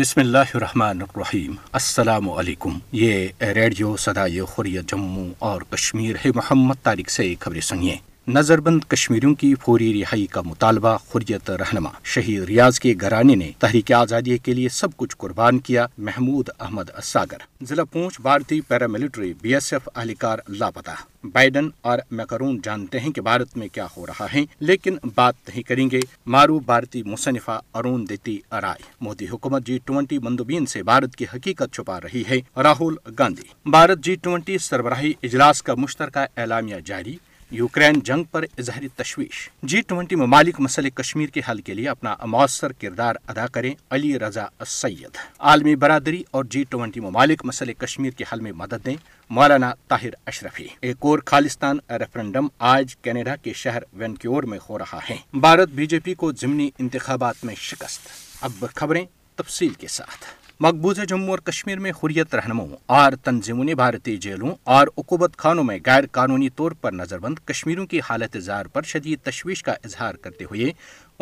بسم اللہ الرحمن الرحیم السلام علیکم یہ ریڈیو سدائے خوریہ جموں اور کشمیر ہے محمد تاریخ سے خبریں سنیے نظر بند کشمیریوں کی فوری رہائی کا مطالبہ خوریت رہنما شہید ریاض کے گھرانے نے تحریک آزادی کے لیے سب کچھ قربان کیا محمود احمد ساگر ضلع پونچھ بھارتی پیراملٹری بی ایس ایف اہلکار لاپتہ بائیڈن اور میکرون جانتے ہیں کہ بھارت میں کیا ہو رہا ہے لیکن بات نہیں کریں گے مارو بھارتی مصنفہ ارون دیتی رائے مودی حکومت جی ٹوینٹی مندوبین سے بھارت کی حقیقت چھپا رہی ہے راہل گاندھی بھارت جی ٹوینٹی سربراہی اجلاس کا مشترکہ اعلامیہ جاری یوکرین جنگ پر اظہر تشویش جی ٹوئنٹی ممالک مسئلے کشمیر کے حل کے لیے اپنا مؤثر کردار ادا کریں علی رضا سید عالمی برادری اور جی ٹوئنٹی ممالک مسئلے کشمیر کے حل میں مدد دیں مولانا طاہر اشرفی ایک اور خالصان ریفرنڈم آج کینیڈا کے شہر وینکیور میں ہو رہا ہے بھارت بی جے پی کو ضمنی انتخابات میں شکست اب خبریں تفصیل کے ساتھ مقبوضہ جموں اور کشمیر میں حریت رہنماؤں اور تنظیموں نے بھارتی جیلوں اور اکوبت خانوں میں غیر قانونی طور پر نظر بند کشمیروں کی حالت زار پر شدید تشویش کا اظہار کرتے ہوئے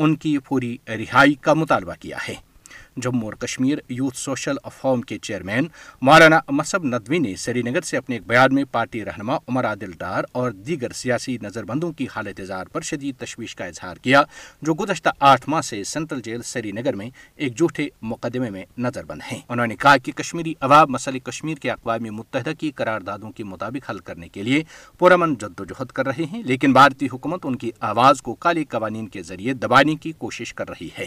ان کی پوری رہائی کا مطالبہ کیا ہے جموں اور کشمیر یوتھ سوشل فارم کے چیئرمین مولانا مصب ندوی نے سری نگر سے اپنے ایک بیان میں پارٹی رہنما عمر عادل ڈار اور دیگر سیاسی نظر بندوں کی حالت اظہار پر شدید تشویش کا اظہار کیا جو گزشتہ آٹھ ماہ سے سینٹرل جیل سری نگر میں ایک جھوٹے مقدمے میں نظر بند ہیں انہوں نے کہا کہ کشمیری عوام مسئلہ کشمیر کے اقوام متحدہ کی قراردادوں کے مطابق حل کرنے کے لیے پرامن جد و جہد کر رہے ہیں لیکن بھارتی حکومت ان کی آواز کو کالے قوانین کے ذریعے دبانے کی کوشش کر رہی ہے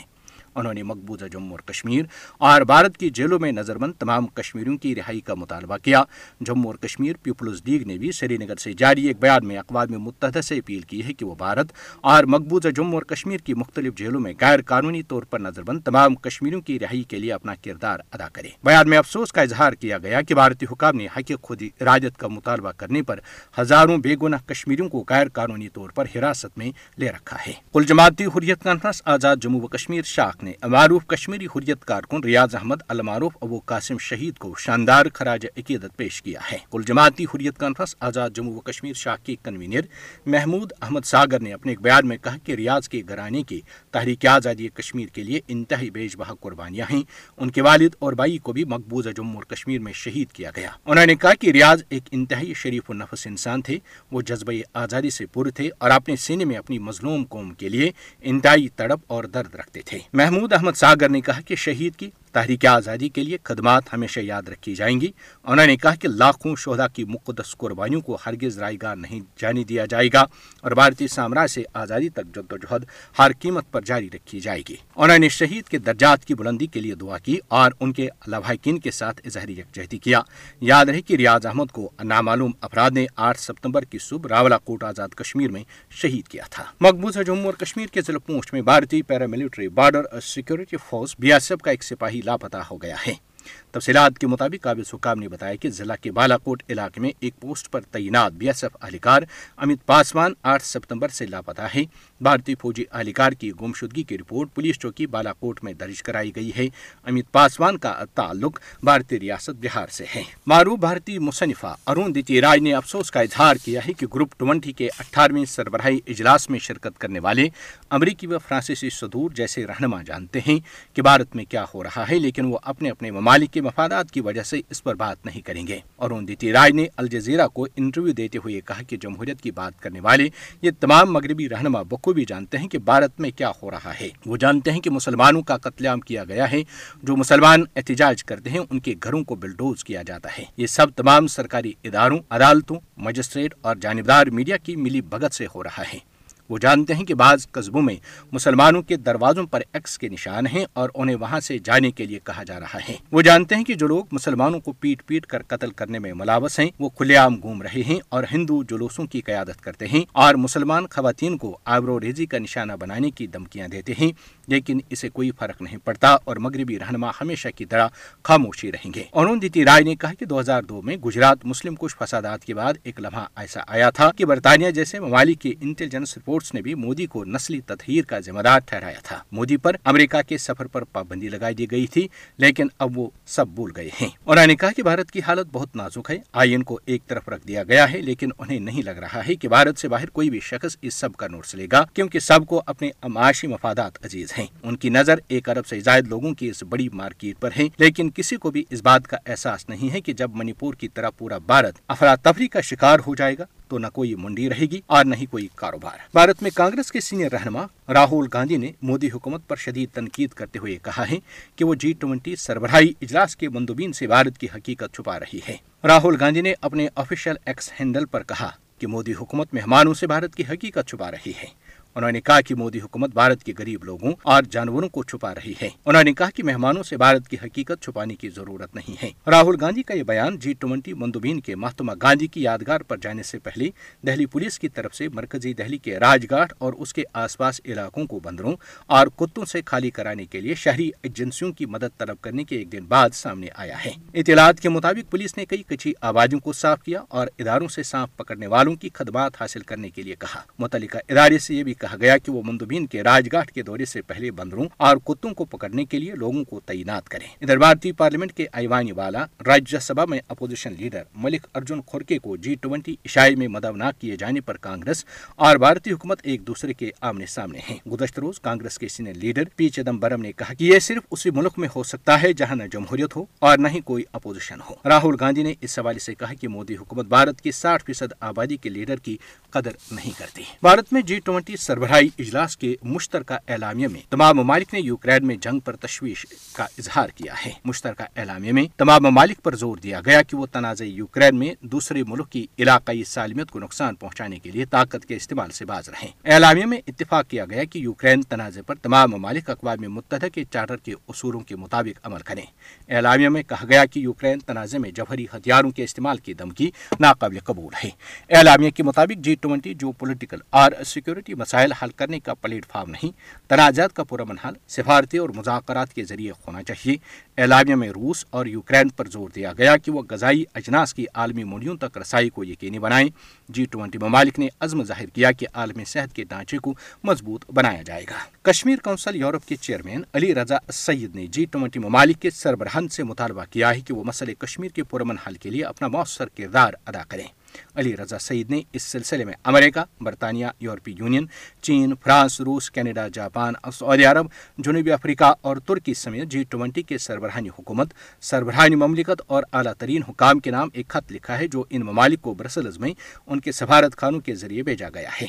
انہوں نے مقبوضہ جموں اور کشمیر اور بھارت کی جیلوں میں نظر بند تمام کشمیریوں کی رہائی کا مطالبہ کیا جموں اور کشمیر پیپلز لیگ نے بھی سری نگر سے جاری ایک بیان میں اقوام متحدہ سے اپیل کی ہے کہ وہ بھارت اور مقبوضہ جموں اور کشمیر کی مختلف جیلوں میں غیر قانونی طور پر نظر بند تمام کشمیریوں کی رہائی کے لیے اپنا کردار ادا کرے بیان میں افسوس کا اظہار کیا گیا کہ بھارتی حکام نے حق خود راجت کا مطالبہ کرنے پر ہزاروں بے گنا کشمیریوں کو غیر قانونی طور پر حراست میں لے رکھا ہے کل جماعتی حریت کانفرنس آزاد جموں و کشمیر شاخ نے معروف کشمیری حریت کارکن ریاض احمد المعروف ابو قاسم شہید کو شاندار خراج عقیدت پیش کیا ہے کل جماعتی حریت کانفرنس آزاد جموں و کشمیر شاہ کے کنوینر محمود احمد ساگر نے اپنے ایک بیان میں کہا کہ ریاض کے گرانے کی تحریک آزادی کشمیر کے لیے انتہائی بیش بہا قربانیاں ہیں ان کے والد اور بھائی کو بھی مقبوضہ جموں اور کشمیر میں شہید کیا گیا انہوں نے کہا کہ ریاض ایک انتہائی شریف و نفس انسان تھے وہ جذبۂ آزادی سے پر تھے اور اپنے سینے میں اپنی مظلوم قوم کے لیے انتہائی تڑپ اور درد رکھتے تھے محمود احمد ساگر نے کہا کہ شہید کی تحریک آزادی کے لیے خدمات ہمیشہ یاد رکھی جائیں گی انہوں نے کہا کہ لاکھوں شہدا کی مقدس قربانیوں کو ہرگز رائے گاہ نہیں جانے دیا جائے گا اور بھارتی سامراج سے آزادی تک جد و جہد ہر قیمت پر جاری رکھی جائے گی انہوں نے شہید کے درجات کی بلندی کے لیے دعا کی اور ان کے لبھاکین کے ساتھ اظہار یکجہتی کیا یاد رہے کہ ریاض احمد کو نامعلوم افراد نے آٹھ ستمبر کی صبح راولا کوٹ آزاد کشمیر میں شہید کیا تھا مقبوضہ جموں اور کشمیر کے ضلع پونچھ میں بھارتی پیراملٹری بارڈر اور security force B S F کا ایک سپاہی لاپتہ ہو گیا ہے تفصیلات کے مطابق قابل حکام نے بتایا کہ ضلع کے بالا کوٹ علاقے میں ایک پوسٹ پر تعینات بی ایس ایف اہلکار امت پاسوان آٹھ ستمبر سے لاپتہ ہے بھارتی فوجی اہلکار کی گمشدگی کی رپورٹ پولیس چوکی بالا کوٹ میں درج کرائی گئی ہے امت پاسوان کا تعلق بھارتی ریاست بہار سے ہے معروف بھارتی مصنفہ ارون راج نے افسوس کا اظہار کیا ہے کہ گروپ ٹوینٹی کے اٹھارہویں سربراہی اجلاس میں شرکت کرنے والے امریکی و فرانسیسی صدور جیسے رہنما جانتے ہیں کہ بھارت میں کیا ہو رہا ہے لیکن وہ اپنے اپنے ممالک کے مفادات کی وجہ سے اس پر بات نہیں کریں گے ارون دیتی رائے نے الجزیرہ کو انٹرویو دیتے ہوئے کہا کہ جمہوریت کی بات کرنے والے یہ تمام مغربی رہنما بک بھی جانتے ہیں کہ بھارت میں کیا ہو رہا ہے وہ جانتے ہیں کہ مسلمانوں کا قتل عام کیا گیا ہے جو مسلمان احتجاج کرتے ہیں ان کے گھروں کو بلڈوز کیا جاتا ہے یہ سب تمام سرکاری اداروں عدالتوں مجسٹریٹ اور جانبدار میڈیا کی ملی بھگت سے ہو رہا ہے وہ جانتے ہیں کہ بعض قصبوں میں مسلمانوں کے دروازوں پر ایکس کے نشان ہیں اور انہیں وہاں سے جانے کے لیے کہا جا رہا ہے وہ جانتے ہیں کہ جو لوگ مسلمانوں کو پیٹ پیٹ کر قتل کرنے میں ملاوس ہیں وہ کھلے عام گھوم رہے ہیں اور ہندو جلوسوں کی قیادت کرتے ہیں اور مسلمان خواتین کو آبرو ریزی کا نشانہ بنانے کی دھمکیاں دیتے ہیں لیکن اسے کوئی فرق نہیں پڑتا اور مغربی رہنما ہمیشہ کی طرح خاموشی رہیں گے اوروندیتی رائے نے کہا کہ دو ہزار دو میں گجرات مسلم کچھ فسادات کے بعد ایک لمحہ ایسا آیا تھا کہ برطانیہ جیسے ممالک کے انٹیلیجنس رپورٹس نے بھی مودی کو نسلی تطہیر کا ذمہ دار ٹھہرایا تھا مودی پر امریکہ کے سفر پر پابندی لگائی دی گئی تھی لیکن اب وہ سب بول گئے ہیں انہوں نے کہا کہ بھارت کی حالت بہت نازک ہے آئی ان کو ایک طرف رکھ دیا گیا ہے لیکن انہیں نہیں لگ رہا ہے کہ بھارت سے باہر کوئی بھی شخص اس سب کا نوٹس لے گا کیونکہ سب کو اپنے معاشی مفادات عزیز ہیں ان کی نظر ایک ارب سے زائد لوگوں کی اس بڑی مارکیٹ پر ہے لیکن کسی کو بھی اس بات کا احساس نہیں ہے کہ جب منی پور کی طرح پورا بھارت افراتفری کا شکار ہو جائے گا تو نہ کوئی منڈی رہے گی اور نہ ہی کوئی کاروبار بھارت میں کانگریس کے سینئر رہنما راہول گاندھی نے مودی حکومت پر شدید تنقید کرتے ہوئے کہا ہے کہ وہ جی ٹوینٹی سربراہی اجلاس کے مندوبین سے بھارت کی حقیقت چھپا رہی ہے راہول گاندھی نے اپنے آفیشیل ایکس ہینڈل پر کہا کہ مودی حکومت مہمانوں سے بھارت کی حقیقت چھپا رہی ہے انہوں نے کہا کہ مودی حکومت بھارت کے غریب لوگوں اور جانوروں کو چھپا رہی ہے انہوں نے کہا کہ مہمانوں سے بھارت کی حقیقت چھپانے کی ضرورت نہیں ہے راہل گاندھی کا یہ بیان جی ٹوینٹی مندوبین کے مہاتما گاندھی کی یادگار پر جانے سے پہلے دہلی پولیس کی طرف سے مرکزی دہلی کے راج گاٹ اور اس کے آس پاس علاقوں کو بندروں اور کتوں سے خالی کرانے کے لیے شہری ایجنسیوں کی مدد طلب کرنے کے ایک دن بعد سامنے آیا ہے اطلاعات کے مطابق پولیس نے کئی کچی آبادیوں کو صاف کیا اور اداروں سے سانپ پکڑنے والوں کی خدمات حاصل کرنے کے لیے کہا متعلقہ ادارے سے یہ بھی کہا گیا کہ وہ مندوبین کے راج گاٹ کے دورے سے پہلے بندروں اور کتوں کو پکڑنے کے لیے لوگوں کو تعینات کرے ادھر بھارتی پارلیمنٹ کے ایوانی والا راجیہ سبھا میں opposition leader Mallikarjun Kharge کو جی ٹوینٹی عشائی میں نہ کیے جانے پر کانگریس اور بھارتی حکومت ایک دوسرے کے آمنے سامنے ہیں گزشتہ روز کانگریس کے سینئر لیڈر پی چدمبرم نے کہا کہ یہ صرف اسی ملک میں ہو سکتا ہے جہاں نہ جمہوریت ہو اور نہ ہی کوئی اپوزیشن ہو راہل گاندھی نے اس حوالے سے کہا کہ مودی حکومت بھارت کی ساٹھ فیصد آبادی کے لیڈر کی قدر نہیں کرتی بھارت میں جی ٹوینٹی سربراہی اجلاس کے مشترکہ اعلامیہ میں تمام ممالک نے یوکرین میں جنگ پر تشویش کا اظہار کیا ہے مشترکہ اعلامیہ میں تمام ممالک پر زور دیا گیا کہ وہ تنازع یوکرین میں دوسرے ملک کی علاقائی سالمیت کو نقصان پہنچانے کے لیے طاقت کے استعمال سے باز رہے اعلامیہ میں اتفاق کیا گیا کہ یوکرین تنازع پر تمام ممالک اقوام متحدہ کے چارٹر کے اصولوں کے مطابق عمل کریں اعلامیہ میں کہا گیا کہ یوکرین تنازع میں جوہری ہتھیاروں کے استعمال کی دھمکی ناقابل قبول ہے اعلامیہ کے مطابق جی ٹوینٹی جو پولیٹیکل اور سیکورٹی مسائل مسائل حل کرنے کا پلیٹ فارم نہیں تنازعات کا سفارتی اور مذاکرات کے ذریعے ہونا چاہیے اعلامیہ میں روس اور یوکرین پر زور دیا گیا کہ وہ غذائی اجناس کی عالمی تک رسائی کو یقینی بنائیں جی ٹوئنٹی ممالک نے عزم ظاہر کیا کہ عالمی صحت کے ڈھانچے کو مضبوط بنایا جائے گا کشمیر کونسل یورپ کے چیئرمین علی رضا سید نے جی ٹوئنٹی ممالک کے سربراہ سے مطالبہ کیا ہے کہ وہ مسئلے کشمیر کے پرامن حل کے لیے اپنا مؤثر کردار ادا کریں علی رضا سعید نے اس سلسلے میں امریکہ برطانیہ یورپی یونین چین فرانس روس کینیڈا جاپان سعودی عرب جنوبی افریقہ اور ترکی سمیت جی ٹوینٹی کے سربراہانی حکومت سربراہانی مملکت اور اعلیٰ ترین حکام کے نام ایک خط لکھا ہے جو ان ممالک کو برسلز میں ان کے سفارت خانوں کے ذریعے بھیجا گیا ہے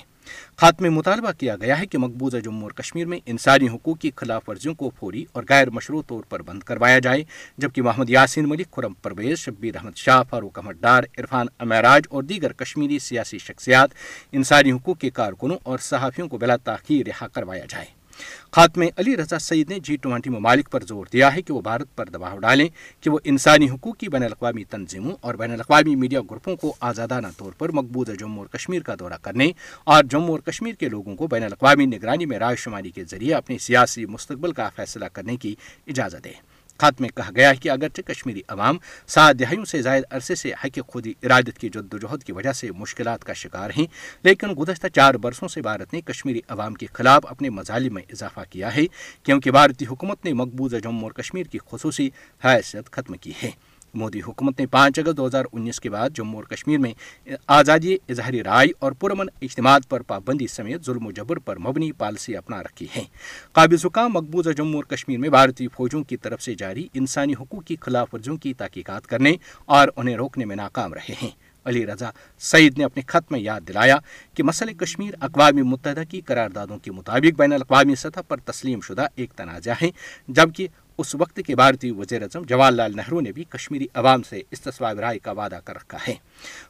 میں مطالبہ کیا گیا ہے کہ مقبوضہ جموں اور کشمیر میں انسانی حقوق کی خلاف ورزیوں کو فوری اور غیر مشروع طور پر بند کروایا جائے جبکہ محمد یاسین ملک خرم پرویز شبیر احمد شاہ فاروق احمد ڈار عرفان امیراج اور دیگر کشمیری سیاسی شخصیات انسانی حقوق کے کارکنوں اور صحافیوں کو بلا تاخیر رہا کروایا جائے خاتم علی رضا سعید نے جی ٹوئنٹی ممالک پر زور دیا ہے کہ وہ بھارت پر دباؤ ڈالیں کہ وہ انسانی حقوق کی بین الاقوامی تنظیموں اور بین الاقوامی میڈیا گروپوں کو آزادانہ طور پر مقبوضہ جموں اور کشمیر کا دورہ کرنے اور جموں اور کشمیر کے لوگوں کو بین الاقوامی نگرانی میں رائے شماری کے ذریعے اپنے سیاسی مستقبل کا فیصلہ کرنے کی اجازت دیں خط میں کہا گیا ہے کہ اگرچہ کشمیری عوام سات دہائیوں سے زائد عرصے سے حق خودی ارادت کی جد و جہد کی وجہ سے مشکلات کا شکار ہیں لیکن گزشتہ چار برسوں سے بھارت نے کشمیری عوام کے خلاف اپنے مظالم میں اضافہ کیا ہے کیونکہ بھارتی حکومت نے مقبوضہ جموں اور کشمیر کی خصوصی حیثیت ختم کی ہے مودی حکومت نے پانچ اگست دو ہزار انیس کے بعد جموں اور کشمیر میں آزادی اظہاری رائے اور پرمن اجتماعات پر پابندی سمیت ظلم و جبر پر مبنی پالیسی اپنا رکھی ہے قابل حکام مقبوضہ جموں اور کشمیر میں بھارتی فوجوں کی طرف سے جاری انسانی حقوق کی خلاف ورزیوں کی تحقیقات کرنے اور انہیں روکنے میں ناکام رہے ہیں علی رضا سعید نے اپنے خط میں یاد دلایا کہ مسئلہ کشمیر اقوام متحدہ کی قراردادوں کے مطابق بین الاقوامی سطح پر تسلیم شدہ ایک تنازع ہے جبکہ اس وقت کے بھارتی وزیر اعظم جواہر لال نہرو نے بھی کشمیری عوام سے استثواب رائے کا وعدہ کر رکھا ہے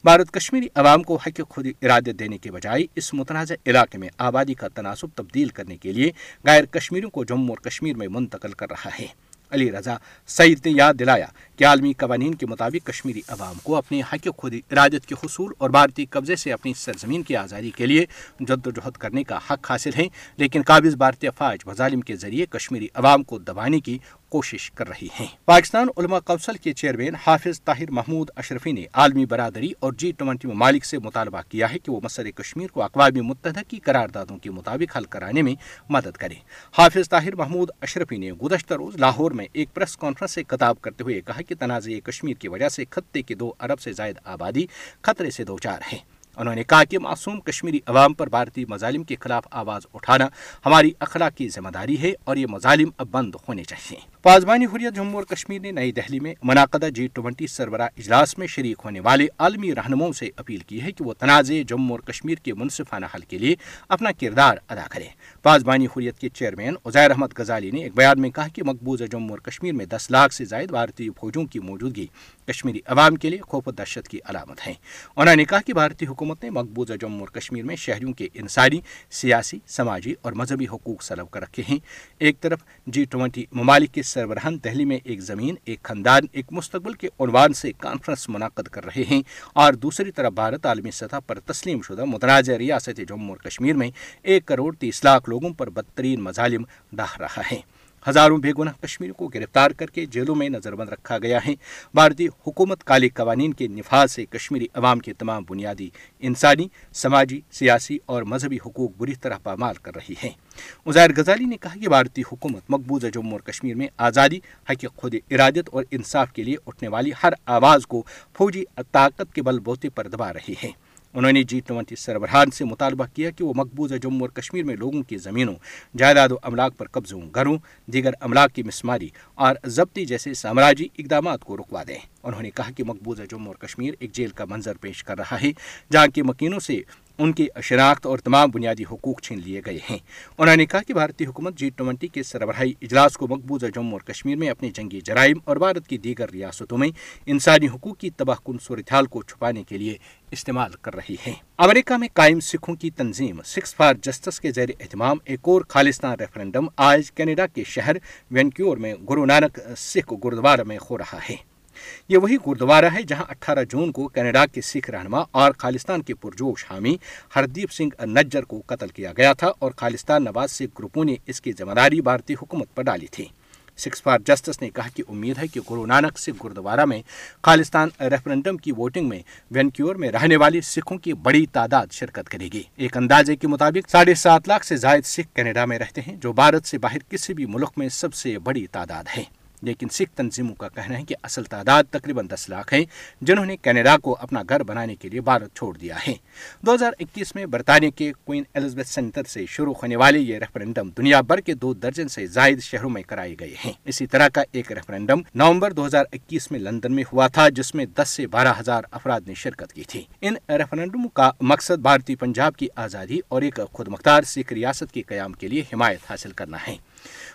بھارت کشمیری عوام کو حق خود ارادے دینے کے بجائے اس متنازع علاقے میں آبادی کا تناسب تبدیل کرنے کے لیے غیر کشمیریوں کو جموں اور کشمیر میں منتقل کر رہا ہے علی رضا سعید نے یاد دلایا کہ عالمی قوانین کے مطابق کشمیری عوام کو اپنے حق خود ارادت کے حصول اور بھارتی قبضے سے اپنی سرزمین کی آزادی کے لیے جد و جہد کرنے کا حق حاصل ہے لیکن قابض بھارتی افواج مظالم کے ذریعے کشمیری عوام کو دبانے کی کوشش کر رہی ہیں پاکستان علماء کونسل کے چیئرمین حافظ طاہر محمود اشرفی نے عالمی برادری اور جی ٹوینٹی ممالک سے مطالبہ کیا ہے کہ وہ مسئلہ کشمیر کو اقوام متحدہ کی قراردادوں کے مطابق حل کرانے میں مدد کریں حافظ طاہر محمود اشرفی نے گزشتہ روز لاہور میں ایک پریس کانفرنس سے خطاب کرتے ہوئے کہا کہ تنازع کشمیر کی وجہ سے خطے کے دو ارب سے زائد آبادی خطرے سے دو چار ہے انہوں نے کہا کہ معصوم کشمیری عوام پر بھارتی مظالم کے خلاف آواز اٹھانا ہماری اخلاقی ذمہ داری ہے اور یہ مظالم اب بند ہونے چاہیے پاسبانی حریت جموں اور کشمیر نے نئی دہلی میں منعقدہ جی ٹوینٹی سربراہ اجلاس میں شریک ہونے والے عالمی رہنماؤں سے اپیل کی ہے کہ وہ تنازع جموں اور کشمیر کے منصفانہ حل کے لیے اپنا کردار ادا کریں پازبانی حریت کے چیئرمین عزیر احمد غزالی نے ایک بیان میں کہا کہ مقبوضہ جموں اور کشمیر میں دس لاکھ سے زائد بھارتی فوجوں کی موجودگی کشمیری عوام کے لیے خوف و دہشت کی علامت ہے انہوں نے کہا کہ بھارتی حکومت نے مقبوضہ جموں اور کشمیر میں شہریوں کے انسانی سیاسی سماجی اور مذہبی حقوق سلب کر رکھے ہیں ایک طرف جی ٹوینٹی ممالک کے سربرہن دہلی میں ایک زمین ایک خاندان ایک مستقبل کے عنوان سے کانفرنس منعقد کر رہے ہیں اور دوسری طرف بھارت عالمی سطح پر تسلیم شدہ متنازع ریاست جموں اور کشمیر میں ایک کروڑ تیس لاکھ لوگوں پر بدترین مظالم ڈھا رہا ہے ہزاروں بے گناہ کشمیر کو گرفتار کر کے جیلوں میں نظر بند رکھا گیا ہے بھارتی حکومت کالے قوانین کے نفاذ سے کشمیری عوام کے تمام بنیادی انسانی سماجی سیاسی اور مذہبی حقوق بری طرح پامال کر رہی ہیں عزیر غزالی نے کہا کہ بھارتی حکومت مقبوضہ جموں اور کشمیر میں آزادی حق خود ارادت اور انصاف کے لیے اٹھنے والی ہر آواز کو فوجی طاقت کے بل بوتے پر دبا رہی ہے انہوں نے جی ٹوینٹی سربراہان سے مطالبہ کیا کہ وہ مقبوضہ جموں اور کشمیر میں لوگوں کی زمینوں جائیداد و املاک پر قبضوں گھروں دیگر املاک کی مسماری اور ضبطی جیسے سامراجی اقدامات کو رکوا دیں انہوں نے کہا کہ مقبوضہ جموں اور کشمیر ایک جیل کا منظر پیش کر رہا ہے جہاں کے مکینوں سے ان کی شناخت اور تمام بنیادی حقوق چھین لیے گئے ہیں انہوں نے کہا کہ بھارتی حکومت جی ٹوئنٹی کے سربراہی اجلاس کو مقبوضہ جموں اور کشمیر میں اپنے جنگی جرائم اور بھارت کی دیگر ریاستوں میں انسانی حقوق کی تباہ کن صورتحال کو چھپانے کے لیے استعمال کر رہی ہے امریکہ میں قائم سکھوں کی تنظیم سکس فار جسٹس کے زیر اہتمام ایک اور خالصان ریفرنڈم آج کینیڈا کے شہر وینکیور میں گرو نانک سکھ گرودوار میں ہو رہا ہے یہ وہی گردوارہ ہے جہاں اٹھارہ جون کو کینیڈا کے سکھ رہنما اور خالستان کے پرجوش حامی ہردیپ سنگھ نجر کو قتل کیا گیا تھا اور خالستان نواز سکھ گروپوں نے اس کی ذمہ داری بھارتی حکومت پر ڈالی تھی سکس فار جسٹس نے کہا کہ امید ہے کہ گرو نانک سکھ گردوارہ میں خالستان ریفرنڈم کی ووٹنگ میں وینکیور میں رہنے والے سکھوں کی بڑی تعداد شرکت کرے گی ایک اندازے کے مطابق ساڑھے سات لاکھ سے زائد سکھ کینیڈا میں رہتے ہیں جو بھارت سے باہر کسی بھی ملک میں سب سے بڑی تعداد ہے لیکن سکھ تنظیموں کا کہنا ہے کہ اصل تعداد تقریباً دس لاکھ ہے جنہوں نے کینیڈا کو اپنا گھر بنانے کے لیے بھارت چھوڑ دیا ہے دو ہزار اکیس میں برطانیہ کے کوئن سینٹر سے شروع ہونے والے یہ ریفرنڈم دنیا بھر کے دو درجن سے زائد شہروں میں کرائے گئے ہیں اسی طرح کا ایک ریفرنڈم نومبر دو ہزار اکیس میں لندن میں ہوا تھا جس میں دس سے بارہ ہزار افراد نے شرکت کی تھی ان ریفرنڈم کا مقصد بھارتی پنجاب کی آزادی اور ایک خود مختار سکھ ریاست کے قیام کے لیے حمایت حاصل کرنا ہے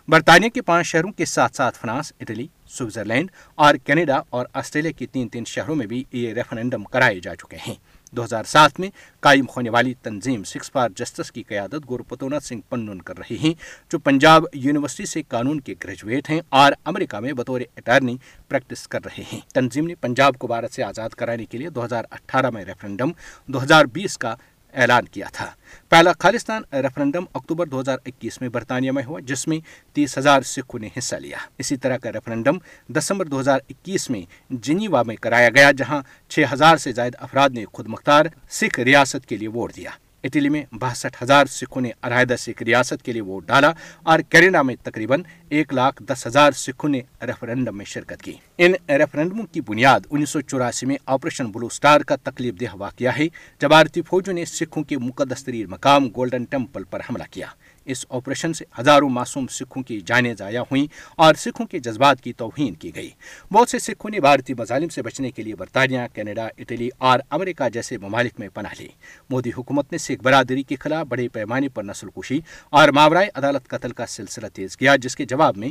برطانیہ کے پانچ شہروں کے ساتھ ساتھ فرانس اٹلی سوئٹزرلینڈ اور کینیڈا اور آسٹریلیا کے تین تین شہروں میں بھی یہ ریفرینڈم کرائے جا چکے ہیں دو ہزار سات میں قائم ہونے والی تنظیم سکس فار جسٹس کی قیادت گورپتونا سنگھ پنون کر رہی ہیں جو پنجاب یونیورسٹی سے قانون کے گریجویٹ ہیں اور امریکہ میں بطور اٹارنی پریکٹس کر رہے ہیں تنظیم نے پنجاب کو بھارت سے آزاد کرانے کے لیے دو ہزار اٹھارہ میں ریفرینڈم دو ہزار بیس کا اعلان کیا تھا پہلا ریفرنڈم اکتوبر دو ہزار اکیس میں برطانیہ میں ہوا جس میں تیس ہزار سکھوں نے حصہ لیا اسی طرح کا ریفرنڈم دسمبر دو ہزار اکیس میں جنیوا میں کرایا گیا جہاں چھ ہزار سے زائد افراد نے خود مختار سکھ ریاست کے لیے ووٹ دیا اٹلی میں باسٹھ ہزار سکھوں نے ارحدہ سکھ ریاست کے لیے ووٹ ڈالا اور کینیڈا میں تقریباً ایک لاکھ دس ہزار سکھوں نے ریفرنڈم میں شرکت کی ان ریفرنڈموں کی بنیاد انیس سو چوراسی میں آپریشن بلو اسٹار کا تکلیف دہ واقعہ ہے جب بھارتی فوجوں نے سکھوں کے مقدس ترین مقام گولڈن ٹیمپل پر حملہ کیا اس آپریشن سے ہزاروں معصوم سکھوں کی جانیں ضائع ہوئیں اور سکھوں کے جذبات کی توہین کی گئی بہت سے سکھوں نے بھارتی مظالم سے بچنے کے لیے برطانیہ کینیڈا اٹلی اور امریکہ جیسے ممالک میں پناہ لی مودی حکومت نے سکھ برادری کے خلاف بڑے پیمانے پر نسل کشی اور ماورائے عدالت قتل کا سلسلہ تیز کیا جس کے جواب میں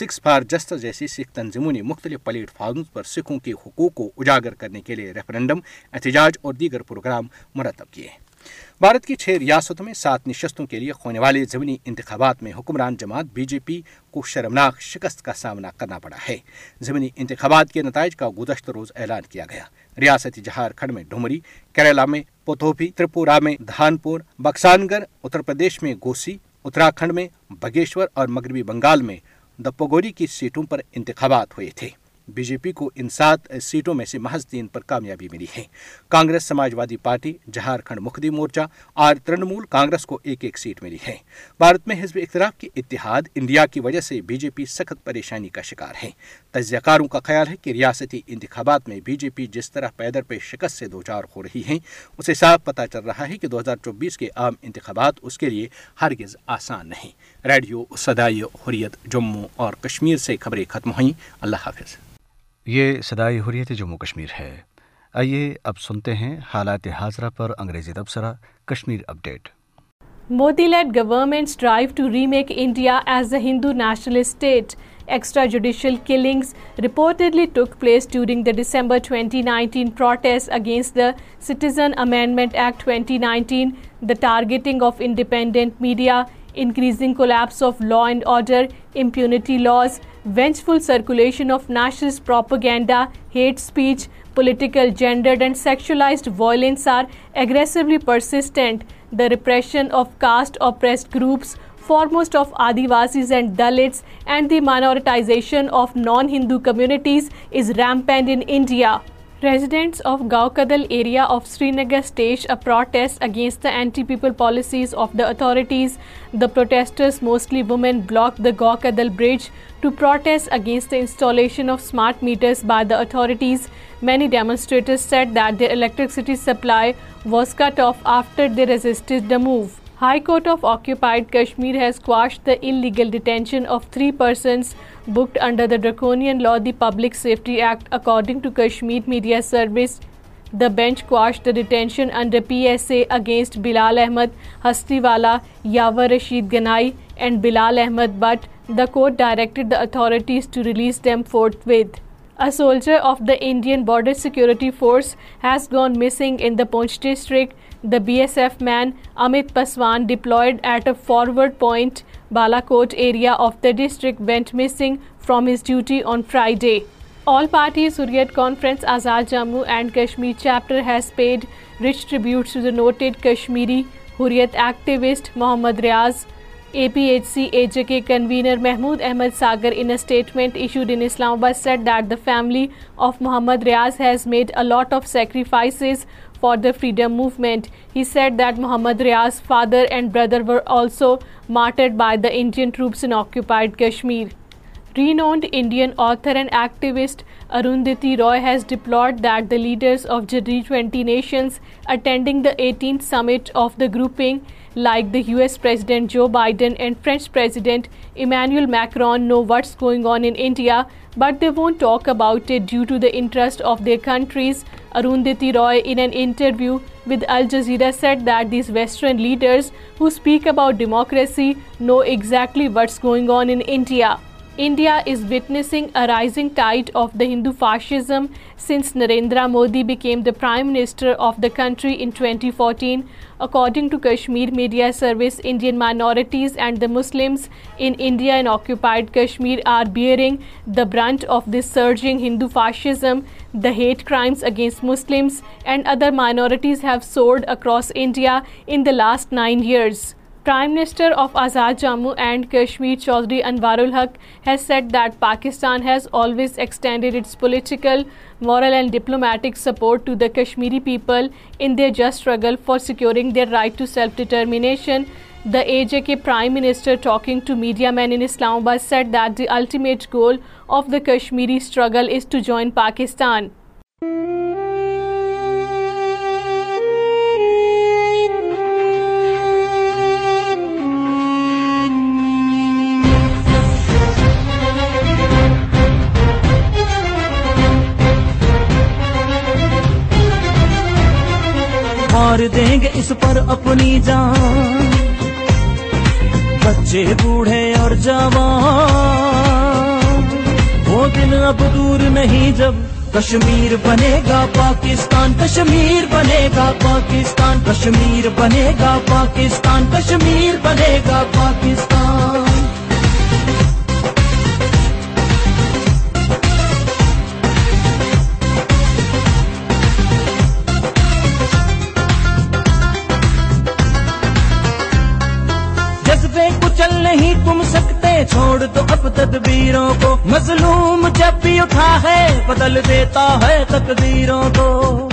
سکھ فار جسٹس جیسی سکھ تنظیموں نے مختلف پلیٹ فارمز پر سکھوں کے حقوق کو اجاگر کرنے کے لیے ریفرنڈم احتجاج اور دیگر پروگرام مرتب کیے بھارت کی چھ ریاستوں میں سات نشستوں کے لیے ہونے والے زمینی انتخابات میں حکمران جماعت بی جے پی کو شرمناک شکست کا سامنا کرنا پڑا ہے زمینی انتخابات کے نتائج کا گزشتہ روز اعلان کیا گیا ریاست جھارکھنڈ میں ڈومری کیرلا میں پوتھوپی ترپورہ میں دھان پور بکسان گڑھ اتر پردیش میں گوسی اتراکھنڈ میں بگیشور اور مغربی بنگال میں دپوگوری کی سیٹوں پر انتخابات ہوئے تھے بی جے پی کو ان سات سیٹوں میں سے محض تین پر کامیابی ملی ہے کانگریس سماج وادی پارٹی جھارکھنڈ مختی مورچہ اور ترنمول کانگریس کو ایک ایک سیٹ ملی ہے بھارت میں حزب اختلاف کی اتحاد انڈیا کی وجہ سے بی جے پی سخت پریشانی کا شکار ہے تجزیہ کاروں کا خیال ہے کہ ریاستی انتخابات میں بی جے پی جس طرح پیدر پہ شکست سے دوچار ہو رہی ہے اسے صاف پتا چل رہا ہے کہ دو ہزار چوبیس کے عام انتخابات اس کے لیے ہرگز آسان نہیں ریڈیو صدائی حریت جموں اور کشمیر سے خبریں ختم ہوئیں اللہ حافظ یہ صدائی حریت جموں کشمیر ہے آئیے اب سنتے ہیں حالات حاضرہ پر انگریزی تبصرہ Kashmir update Modi led governments drive to remake India as a Hindu national state extra judicial killings reportedly took place during the December twenty nineteen protest against the citizen amendment act twenty nineteen the targeting of independent media increasing collapse of law and order impunity laws Vengeful circulation of nationalist propaganda, hate speech, political, gendered and sexualized violence are aggressively persistent. The repression of caste oppressed groups, foremost of Adivasis and Dalits, and the minoritization of non-Hindu communities is rampant in India. Residents of Gaokadal area of Srinagar staged a protest against the anti-people policies of the authorities. The protesters, mostly women, blocked the Gaokadal bridge to protest against the installation of smart meters by the authorities. Many demonstrators said that their electricity supply was cut off after they resisted the move. High Court of Occupied Kashmir has quashed the illegal detention of 3 persons booked under the draconian law, the Public Safety Act. According to Kashmir Media Service, the bench quashed the detention under PSA against Bilal Ahmed Hastiwala, Yawar Rashid Ganai and Bilal Ahmed, but the court directed the authorities to release them forthwith. A soldier of the Indian Border Security Force has gone missing in the Poonch district. The BSF man Amit Paswan, deployed at a forward point Balakot area of the district, went missing from his duty on Friday. All parties Hurriyat Conference Azad Jammu and Kashmir chapter has paid rich tributes to the noted Kashmiri Hurriyat activist Mohammad Riaz. APHC-AJK convener Mahmood Ahmad Sagar, in a statement issued in Islamabad, said that the family of Mohammad Riaz has made a lot of sacrifices for the freedom movement. He said that Mohammad Riaz's father and brother were also martyred by the Indian troops in occupied Kashmir. Renowned Indian author and activist Arundhati Roy has deplored that the leaders of G20 nations attending the 18th summit of the grouping like the US President Joe Biden and French President Emmanuel Macron know what's going on in India, but they won't talk about it due to the interest of their countries. Arundhati Roy, in an interview with Al Jazeera, said that these Western leaders who speak about democracy know exactly what's going on in India. India is witnessing a rising tide of the Hindu fascism since Narendra Modi became the Prime Minister of the country in 2014. According to Kashmir Media Service, Indian minorities and the Muslims in India and occupied Kashmir are bearing the brunt of this surging Hindu fascism. The hate crimes against Muslims and other minorities have soared across India in the last 9 years. Prime Minister of Azad Jammu and Kashmir Chaudhry Anwarul Haq has said that Pakistan has always extended its political, moral and diplomatic support to the Kashmiri people in their just struggle for securing their right to self-determination. The AJK Prime Minister, talking to media men in Islamabad, said that the ultimate goal of the Kashmiri struggle is to join Pakistan. دیں گے اس پر اپنی جان بچے بوڑھے اور جوان وہ دن اب دور نہیں جب کشمیر بنے گا پاکستان کشمیر بنے گا پاکستان کشمیر بنے گا پاکستان کشمیر بنے گا پاکستان نہیں تم سکتے چھوڑ تو اب تدبیروں کو مظلوم جب بھی اٹھا ہے بدل دیتا ہے تقدیروں کو